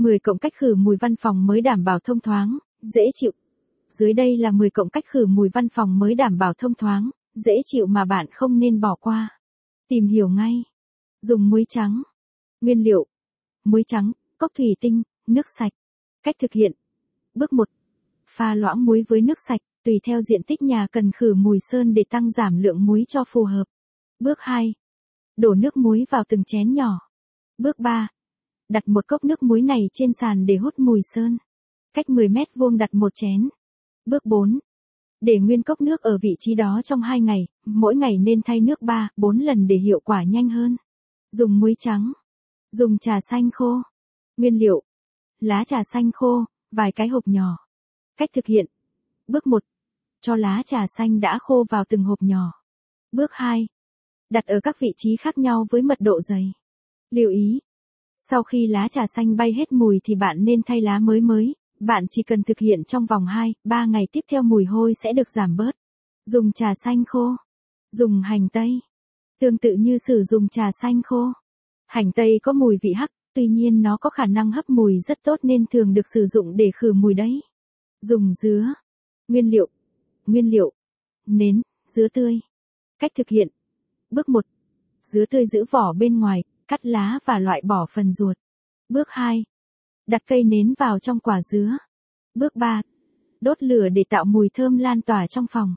10 cộng cách khử mùi văn phòng mới đảm bảo thông thoáng, dễ chịu. Dưới đây là 10 cộng cách khử mùi văn phòng mới đảm bảo thông thoáng, dễ chịu mà bạn không nên bỏ qua. Tìm hiểu ngay. Dùng muối trắng. Nguyên liệu. Muối trắng, cốc thủy tinh, nước sạch. Cách thực hiện. Bước 1. Pha loãng muối với nước sạch, tùy theo diện tích nhà cần khử mùi sơn để tăng giảm lượng muối cho phù hợp. Bước 2. Đổ nước muối vào từng chén nhỏ. Bước 3. Đặt một cốc nước muối này trên sàn để hút mùi sơn. Cách 10 mét vuông đặt một chén. Bước 4. Để nguyên cốc nước ở vị trí đó trong 2 ngày, mỗi ngày nên thay nước 3, 4 lần để hiệu quả nhanh hơn. Dùng muối trắng. Dùng trà xanh khô. Nguyên liệu. Lá trà xanh khô, vài cái hộp nhỏ. Cách thực hiện. Bước 1. Cho lá trà xanh đã khô vào từng hộp nhỏ. Bước 2. Đặt ở các vị trí khác nhau với mật độ dày. Lưu ý. Sau khi lá trà xanh bay hết mùi thì bạn nên thay lá mới mới, bạn chỉ cần thực hiện trong vòng 2, 3 ngày tiếp theo mùi hôi sẽ được giảm bớt. Dùng trà xanh khô. Dùng hành tây. Tương tự như sử dụng trà xanh khô. Hành tây có mùi vị hắc, tuy nhiên nó có khả năng hấp mùi rất tốt nên thường được sử dụng để khử mùi đấy. Dùng dứa. Nguyên liệu. Nguyên liệu. Nến, dứa tươi. Cách thực hiện. Bước 1. Dứa tươi giữ vỏ bên ngoài, cắt lá và loại bỏ phần ruột. Bước 2. Đặt cây nến vào trong quả dứa. Bước 3. Đốt lửa để tạo mùi thơm lan tỏa trong phòng.